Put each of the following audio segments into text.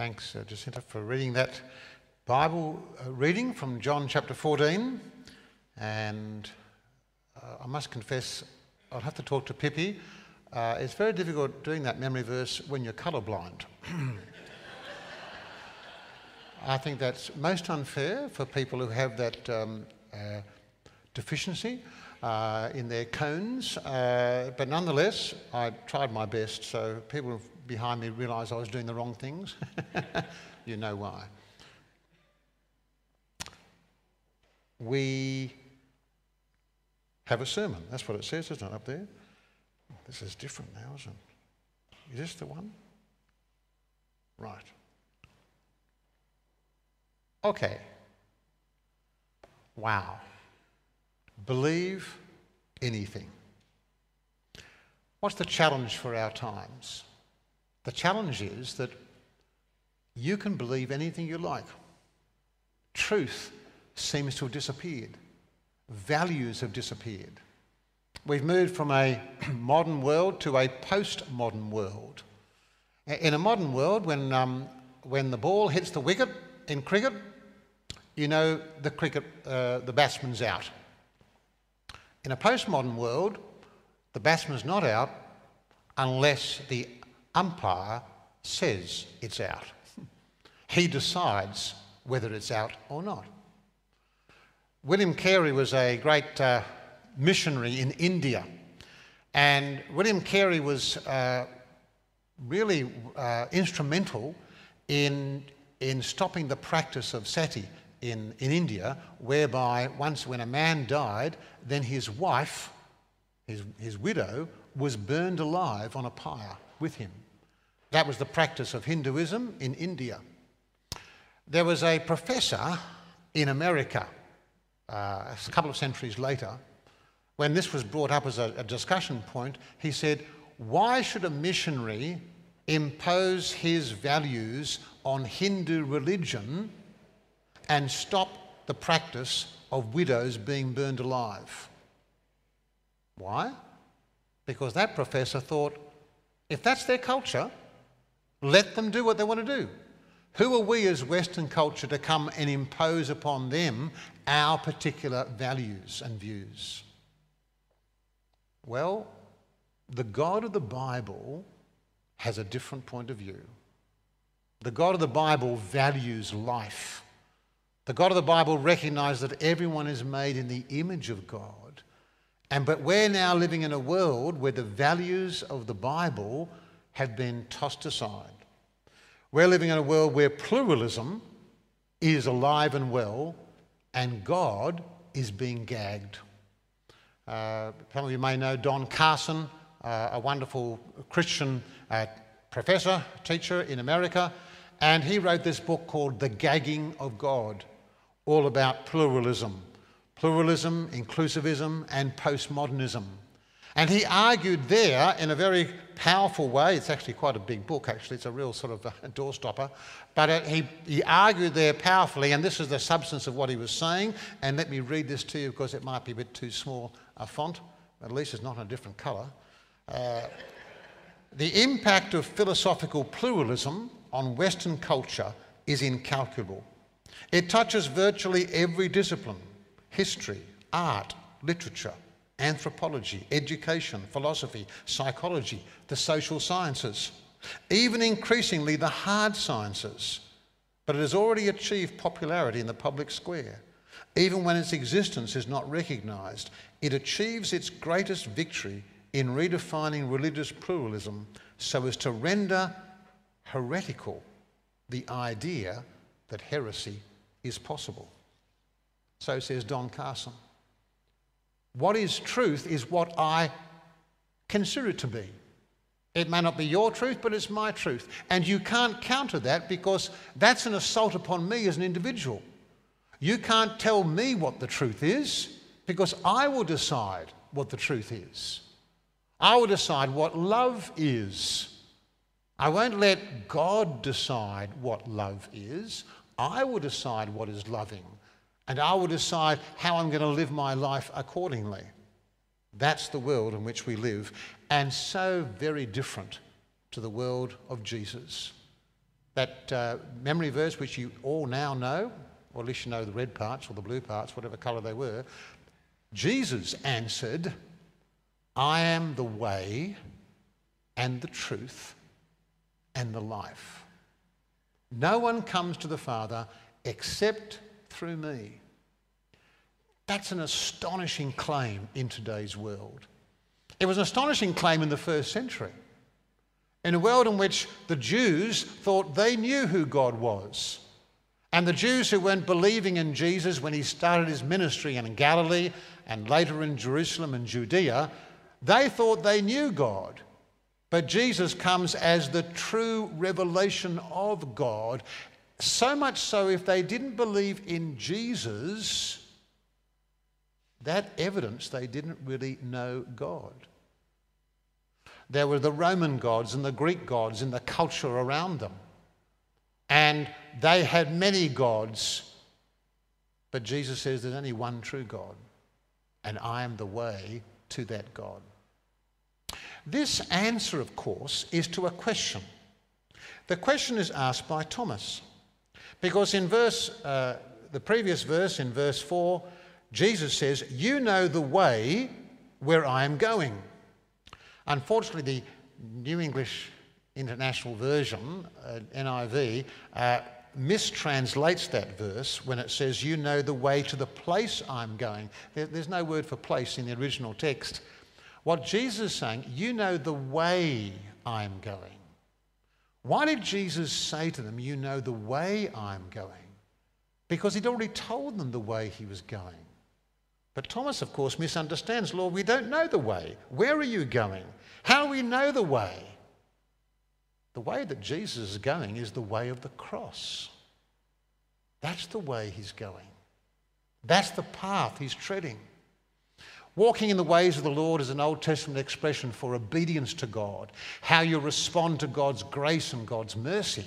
Thanks, uh, Jacinta, for reading that Bible uh, reading from John chapter 14. And uh, I must confess, I'll have to talk to Pippi. Uh, it's very difficult doing that memory verse when you're colourblind. I think that's most unfair for people who have that um, uh, deficiency uh, in their cones. Uh, but nonetheless, I tried my best, so people behind me realised I was doing the wrong things. you know why. We have a sermon. That's what it says, isn't it, up there? This is different now, isn't it? Is this the one? Right. Okay. Wow. Believe anything. What's the challenge for our times? The challenge is that you can believe anything you like. Truth seems to have disappeared. Values have disappeared. We've moved from a modern world to a postmodern world. In a modern world, when, um, when the ball hits the wicket in cricket, you know the cricket, uh, the batsman's out. In a postmodern world, the batsman's not out unless the umpire says it's out. he decides whether it's out or not. William Carey was a great uh, missionary in India, and William Carey was uh, really uh, instrumental in, in stopping the practice of sati in, in India, whereby once when a man died, then his wife, his, his widow, was burned alive on a pyre with him. That was the practice of Hinduism in India. There was a professor in America uh, a couple of centuries later, when this was brought up as a, a discussion point, he said, Why should a missionary impose his values on Hindu religion and stop the practice of widows being burned alive. Why? Because that professor thought if that's their culture, let them do what they want to do. Who are we as Western culture to come and impose upon them our particular values and views? Well, the God of the Bible has a different point of view. The God of the Bible values life. The God of the Bible recognizes that everyone is made in the image of God. And but we're now living in a world where the values of the Bible have been tossed aside. We're living in a world where pluralism is alive and well, and God is being gagged. Uh, some of you may know Don Carson, uh, a wonderful Christian uh, professor, teacher in America, and he wrote this book called The Gagging of God all about pluralism pluralism, inclusivism, and postmodernism. And he argued there in a very powerful way. It's actually quite a big book, actually. It's a real sort of a doorstopper. But uh, he, he argued there powerfully, and this is the substance of what he was saying. And let me read this to you because it might be a bit too small a font. At least it's not in a different colour. Uh, the impact of philosophical pluralism on Western culture is incalculable. It touches virtually every discipline history, art, literature, anthropology, education, philosophy, psychology, the social sciences, even increasingly the hard sciences. But it has already achieved popularity in the public square. Even when its existence is not recognised, it achieves its greatest victory in redefining religious pluralism so as to render heretical the idea that heresy is possible. So says Don Carson. What is truth is what I consider it to be. It may not be your truth, but it's my truth. And you can't counter that because that's an assault upon me as an individual. You can't tell me what the truth is because I will decide what the truth is. I will decide what love is. I won't let God decide what love is. I will decide what is loving, and I will decide how I'm going to live my life accordingly. That's the world in which we live, and so very different to the world of Jesus. that uh, memory verse which you all now know, or at least you know the red parts or the blue parts, whatever colour they were. Jesus answered, I am the way and the truth and the life. No one comes to the Father except through me. That's an astonishing claim in today's world. It was an astonishing claim in the first century. In a world in which the Jews thought they knew who God was. And the Jews who weren't believing in Jesus when he started his ministry in Galilee and later in Jerusalem and Judea, they thought they knew God. But Jesus comes as the true revelation of God. So much so, if they didn't believe in Jesus, that evidence they didn't really know God. There were the Roman gods and the Greek gods in the culture around them. And they had many gods. But Jesus says there's only one true God, and I am the way to that God. This answer, of course, is to a question. The question is asked by Thomas. Because in verse, uh, the previous verse, in verse 4, Jesus says, You know the way where I am going. Unfortunately, the New English International Version, uh, NIV, uh, mistranslates that verse when it says, You know the way to the place I'm going. There, there's no word for place in the original text. What Jesus is saying, You know the way I'm going. Why did Jesus say to them, You know the way I'm going? Because he'd already told them the way he was going. But Thomas, of course, misunderstands. Lord, we don't know the way. Where are you going? How we know the way? The way that Jesus is going is the way of the cross. That's the way he's going. That's the path he's treading. Walking in the ways of the Lord is an Old Testament expression for obedience to God, how you respond to God's grace and God's mercy.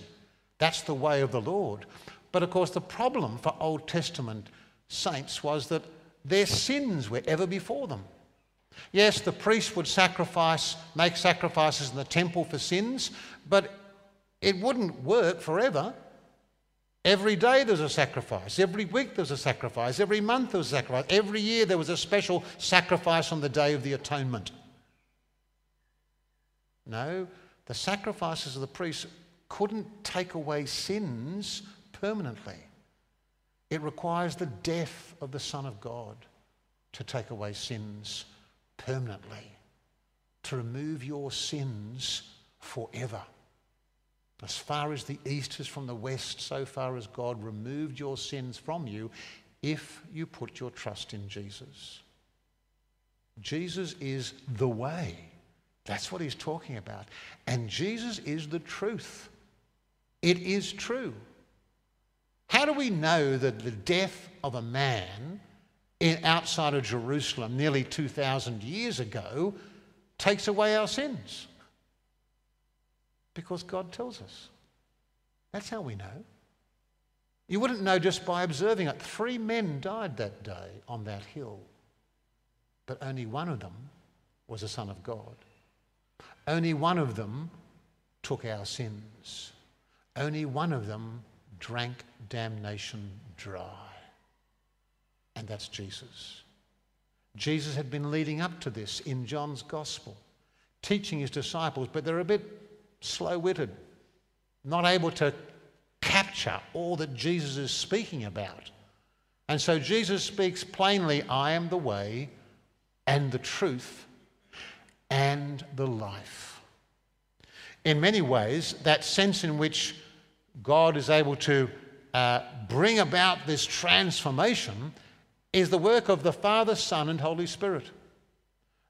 That's the way of the Lord. But of course, the problem for Old Testament saints was that their sins were ever before them. Yes, the priest would sacrifice, make sacrifices in the temple for sins, but it wouldn't work forever. Every day there was a sacrifice. Every week there was a sacrifice. Every month there was a sacrifice. Every year there was a special sacrifice on the day of the atonement. No, the sacrifices of the priests couldn't take away sins permanently. It requires the death of the Son of God to take away sins permanently, to remove your sins forever. As far as the east is from the west, so far as God removed your sins from you if you put your trust in Jesus. Jesus is the way. That's what he's talking about. And Jesus is the truth. It is true. How do we know that the death of a man in, outside of Jerusalem nearly 2,000 years ago takes away our sins? Because God tells us. That's how we know. You wouldn't know just by observing it. Three men died that day on that hill, but only one of them was a son of God. Only one of them took our sins. Only one of them drank damnation dry and that's Jesus. Jesus had been leading up to this in John's gospel, teaching his disciples, but they're a bit slow witted, not able to capture all that Jesus is speaking about. And so Jesus speaks plainly I am the way and the truth and the life. In many ways, that sense in which God is able to uh, bring about this transformation is the work of the Father, Son, and Holy Spirit.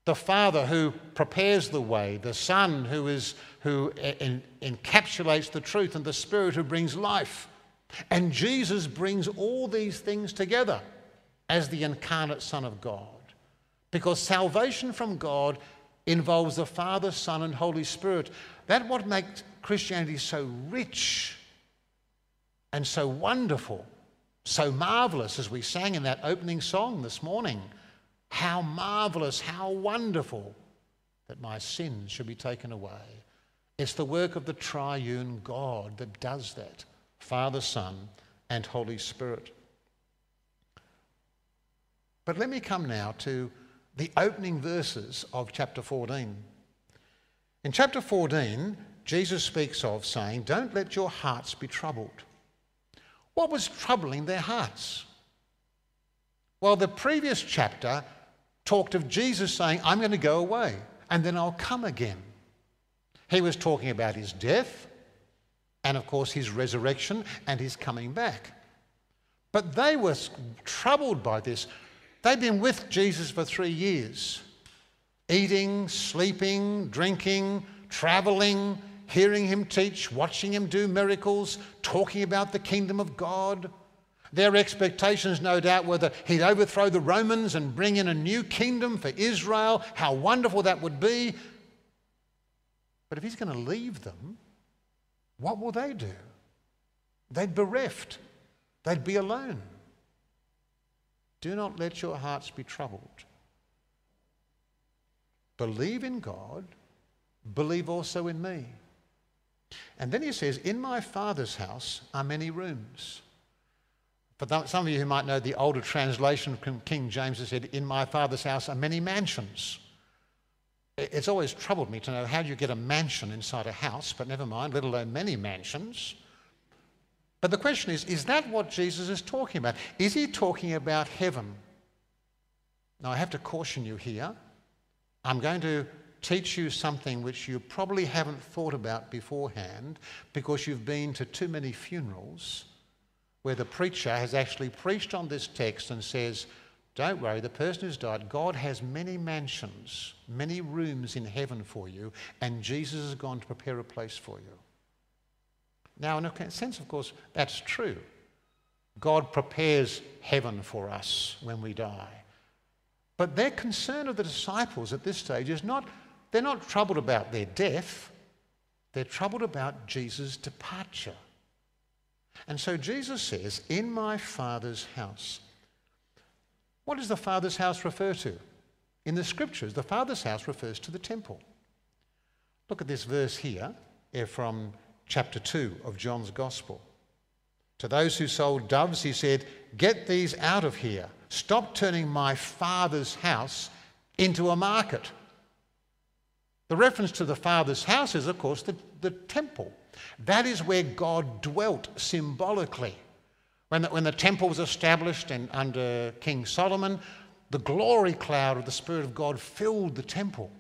The Father who prepares the way, the Son who, is, who en- encapsulates the truth, and the Spirit who brings life. And Jesus brings all these things together as the incarnate Son of God. Because salvation from God involves the Father, Son, and Holy Spirit. That's what makes Christianity so rich and so wonderful so marvelous as we sang in that opening song this morning. How marvelous, how wonderful that my sins should be taken away. It's the work of the triune God that does that Father, Son, and Holy Spirit. But let me come now to the opening verses of chapter 14. In chapter 14, Jesus speaks of saying, Don't let your hearts be troubled. What was troubling their hearts? Well, the previous chapter talked of Jesus saying, I'm going to go away and then I'll come again. He was talking about his death and, of course, his resurrection and his coming back. But they were troubled by this. They'd been with Jesus for three years, eating, sleeping, drinking, traveling, hearing him teach, watching him do miracles, talking about the kingdom of God. Their expectations, no doubt, were that he'd overthrow the Romans and bring in a new kingdom for Israel. How wonderful that would be. But if he's going to leave them, what will they do? They'd be bereft, they'd be alone. Do not let your hearts be troubled. Believe in God, believe also in me. And then he says, In my Father's house are many rooms. For some of you who might know the older translation from King James, it said, In my Father's house are many mansions. It's always troubled me to know how you get a mansion inside a house, but never mind, let alone many mansions. But the question is, is that what Jesus is talking about? Is he talking about heaven? Now, I have to caution you here. I'm going to teach you something which you probably haven't thought about beforehand because you've been to too many funerals where the preacher has actually preached on this text and says, Don't worry, the person who's died, God has many mansions, many rooms in heaven for you, and Jesus has gone to prepare a place for you. Now, in a sense, of course, that's true. God prepares heaven for us when we die. But their concern of the disciples at this stage is not they're not troubled about their death, they're troubled about Jesus' departure. And so Jesus says, In my Father's house. What does the Father's house refer to? In the scriptures, the Father's house refers to the temple. Look at this verse here eh, from chapter 2 of John's Gospel. To those who sold doves, he said, Get these out of here. Stop turning my Father's house into a market. The reference to the Father's house is, of course, the, the temple. That is where God dwelt symbolically. When the, when the temple was established and under King Solomon, the glory cloud of the Spirit of God filled the temple.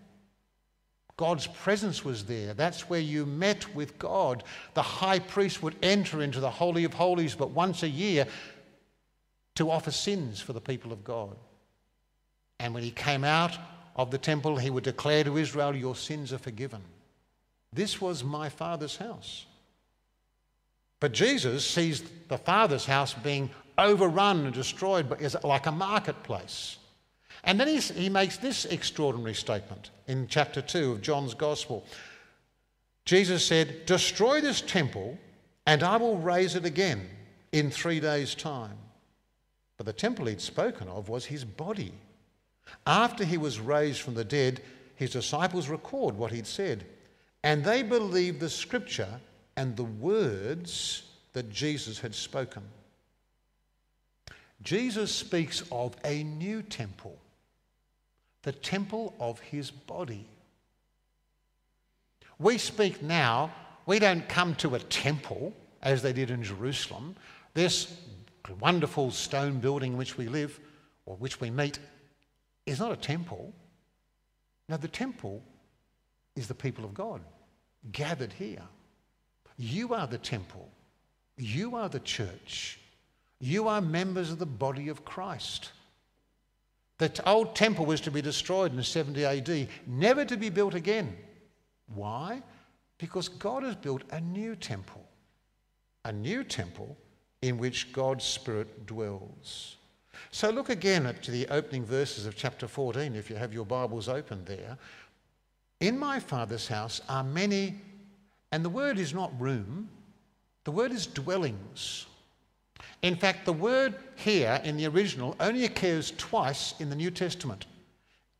God's presence was there. That's where you met with God. The high priest would enter into the Holy of Holies but once a year to offer sins for the people of God. And when he came out of the temple, he would declare to Israel, Your sins are forgiven. This was my Father's house. But Jesus sees the Father's house being overrun and destroyed like a marketplace. And then he makes this extraordinary statement in chapter 2 of John's Gospel. Jesus said, Destroy this temple, and I will raise it again in three days' time. But the temple he'd spoken of was his body. After he was raised from the dead, his disciples record what he'd said. And they believed the scripture and the words that Jesus had spoken. Jesus speaks of a new temple, the temple of his body. We speak now, we don't come to a temple as they did in Jerusalem, this wonderful stone building in which we live or which we meet is not a temple. Now, the temple is the people of God gathered here. You are the temple. You are the church. You are members of the body of Christ. The old temple was to be destroyed in 70 AD, never to be built again. Why? Because God has built a new temple, a new temple in which God's Spirit dwells. So look again at the opening verses of chapter 14, if you have your Bibles open there. In my Father's house are many, and the word is not room, the word is dwellings. In fact, the word here in the original only occurs twice in the New Testament.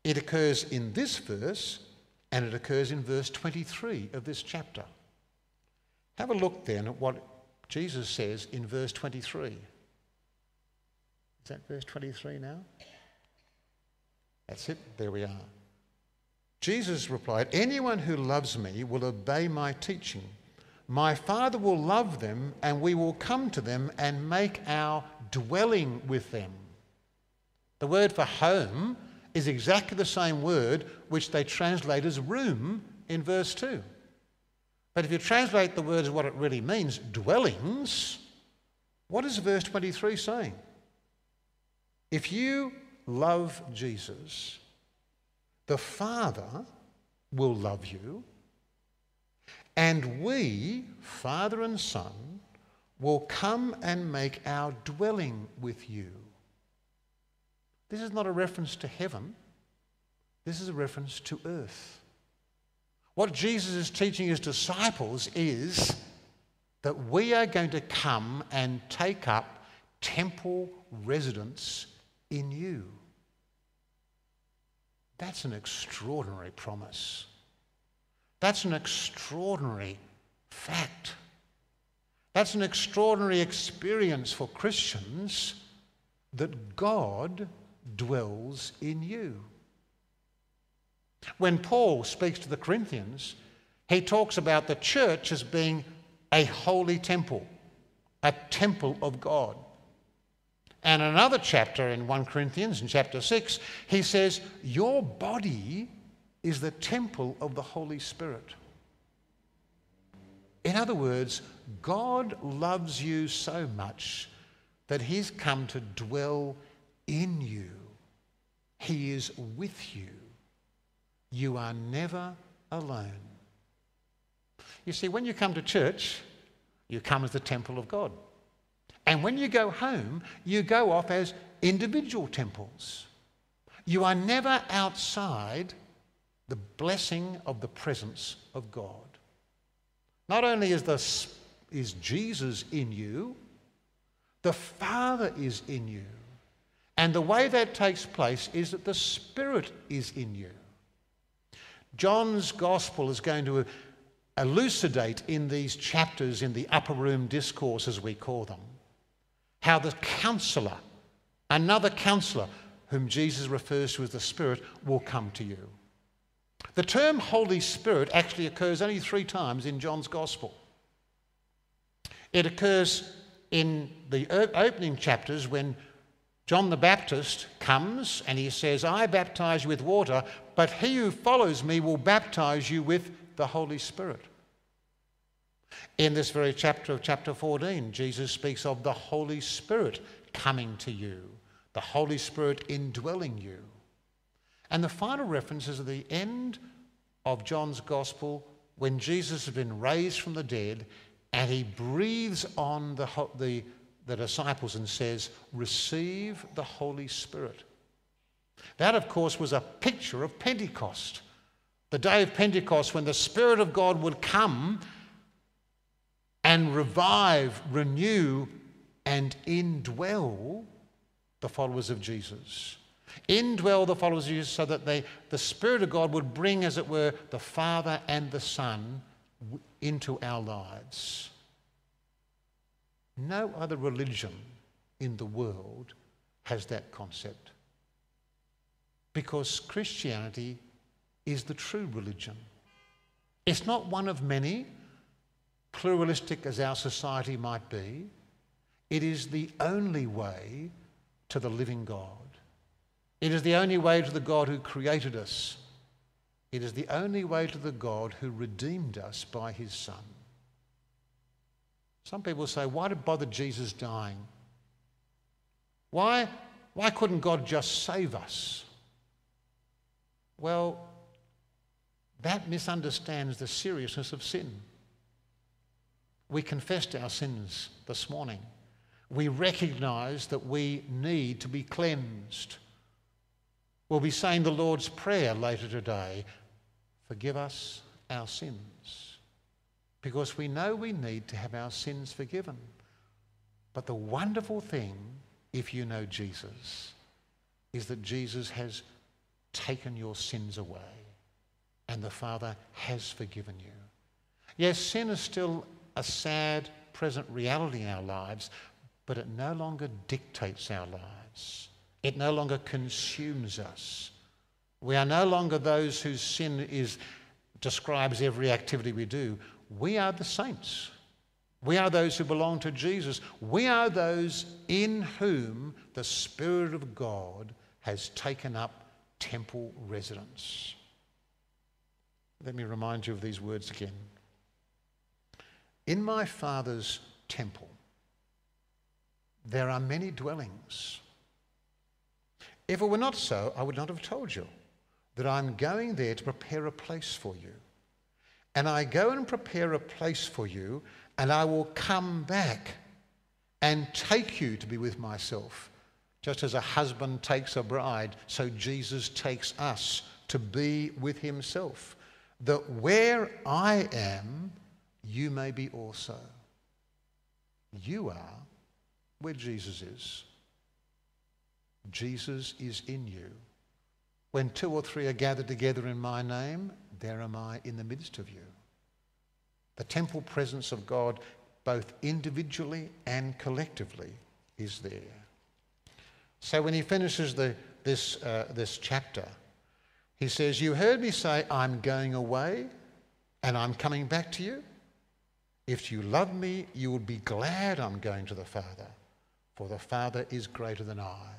It occurs in this verse And it occurs in verse 23 of this chapter. Have a look then at what Jesus says in verse 23. Is that verse 23 now? That's it. There we are. Jesus replied, Anyone who loves me will obey my teaching. My Father will love them, and we will come to them and make our dwelling with them. The word for home is exactly the same word which they translate as room in verse 2. But if you translate the words what it really means, dwellings, what is verse 23 saying? If you love Jesus, the Father will love you, and we, Father and Son, will come and make our dwelling with you. This is not a reference to heaven, this is a reference to earth. What Jesus is teaching his disciples is that we are going to come and take up temple residence in you. That's an extraordinary promise. That's an extraordinary fact. That's an extraordinary experience for Christians that God dwells in you. When Paul speaks to the Corinthians, he talks about the church as being a holy temple, a temple of God. And another chapter in 1 Corinthians, in chapter 6, he says, Your body is the temple of the Holy Spirit. In other words, God loves you so much that he's come to dwell in you. He is with you. You are never alone. You see, when you come to church, you come as the temple of God. And when you go home, you go off as individual temples. You are never outside the blessing of the presence of God. Not only is, the, is Jesus in you, the Father is in you. And the way that takes place is that the Spirit is in you. John's Gospel is going to elucidate in these chapters in the upper room discourse, as we call them, how the counselor, another counselor, whom Jesus refers to as the Spirit, will come to you. The term Holy Spirit actually occurs only three times in John's Gospel. It occurs in the opening chapters when John the Baptist comes and he says, I baptize you with water, but he who follows me will baptize you with the Holy Spirit. In this very chapter of chapter 14, Jesus speaks of the Holy Spirit coming to you, the Holy Spirit indwelling you. And the final reference is at the end of John's Gospel when Jesus has been raised from the dead and he breathes on the, the, the disciples and says, Receive the Holy Spirit. That, of course, was a picture of Pentecost. The day of Pentecost, when the Spirit of God would come and revive, renew, and indwell the followers of Jesus. Indwell the followers of Jesus so that they, the Spirit of God would bring, as it were, the Father and the Son into our lives. No other religion in the world has that concept. Because Christianity is the true religion. It's not one of many, pluralistic as our society might be, it is the only way to the living God. It is the only way to the God who created us. It is the only way to the God who redeemed us by his Son. Some people say, why did bother Jesus dying? Why, why couldn't God just save us? Well, that misunderstands the seriousness of sin. We confessed our sins this morning. We recognize that we need to be cleansed. We'll be saying the Lord's Prayer later today Forgive us our sins. Because we know we need to have our sins forgiven. But the wonderful thing, if you know Jesus, is that Jesus has taken your sins away. and the Father has forgiven you. Yes, sin is still a sad present reality in our lives, but it no longer dictates our lives. It no longer consumes us. We are no longer those whose sin is, describes every activity we do. We are the saints. We are those who belong to Jesus. We are those in whom the Spirit of God has taken up temple residence. Let me remind you of these words again. In my Father's temple, there are many dwellings. If it were not so, I would not have told you that I'm going there to prepare a place for you. And I go and prepare a place for you, and I will come back and take you to be with myself. Just as a husband takes a bride, so Jesus takes us to be with himself. That where I am, you may be also. You are where Jesus is. Jesus is in you. When two or three are gathered together in my name, there am I in the midst of you. The temple presence of God, both individually and collectively, is there. So when he finishes the, this, uh, this chapter, he says, You heard me say, I'm going away and I'm coming back to you. If you love me, you will be glad I'm going to the Father, for the Father is greater than I.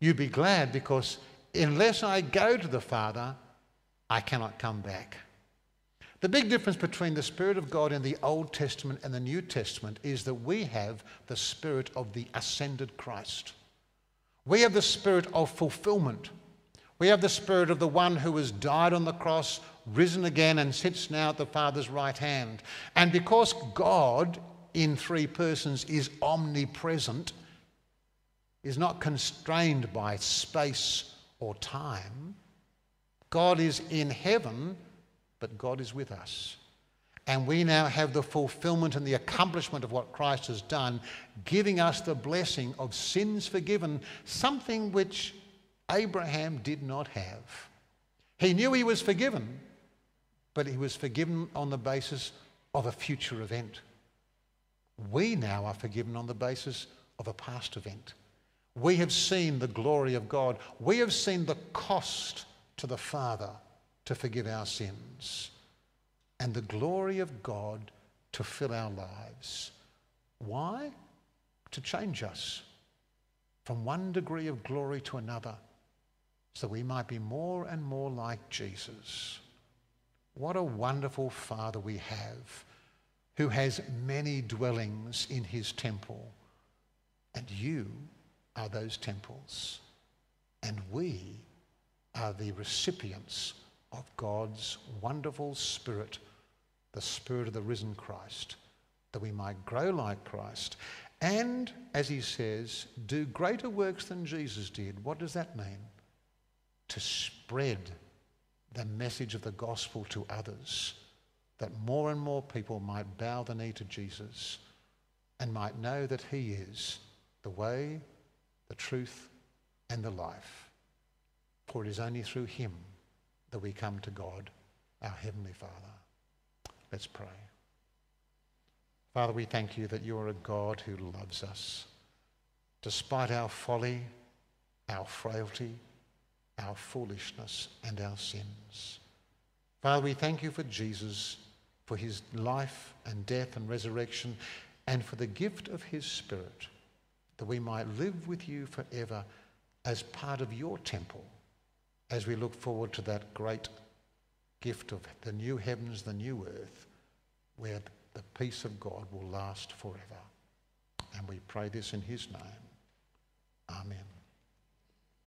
You'd be glad because unless I go to the Father, I cannot come back. The big difference between the Spirit of God in the Old Testament and the New Testament is that we have the Spirit of the ascended Christ. We have the Spirit of fulfillment. We have the Spirit of the one who has died on the cross, risen again, and sits now at the Father's right hand. And because God in three persons is omnipresent, is not constrained by space or time. God is in heaven, but God is with us. And we now have the fulfillment and the accomplishment of what Christ has done, giving us the blessing of sins forgiven, something which Abraham did not have. He knew he was forgiven, but he was forgiven on the basis of a future event. We now are forgiven on the basis of a past event. We have seen the glory of God. We have seen the cost to the Father to forgive our sins and the glory of God to fill our lives. Why? To change us from one degree of glory to another so we might be more and more like Jesus. What a wonderful Father we have who has many dwellings in his temple. And you are those temples. And we are the recipients of God's wonderful Spirit, the Spirit of the risen Christ, that we might grow like Christ. And, as he says, do greater works than Jesus did. What does that mean? To spread the message of the gospel to others, that more and more people might bow the knee to Jesus and might know that he is the way, the truth, and the life. For it is only through him that we come to God, our Heavenly Father. Let's pray. Father, we thank you that you are a God who loves us. Despite our folly, our frailty, our foolishness, and our sins. Father, we thank you for Jesus, for his life and death and resurrection, and for the gift of his Spirit that we might live with you forever as part of your temple as we look forward to that great gift of the new heavens, the new earth, where the peace of God will last forever. And we pray this in his name. Amen.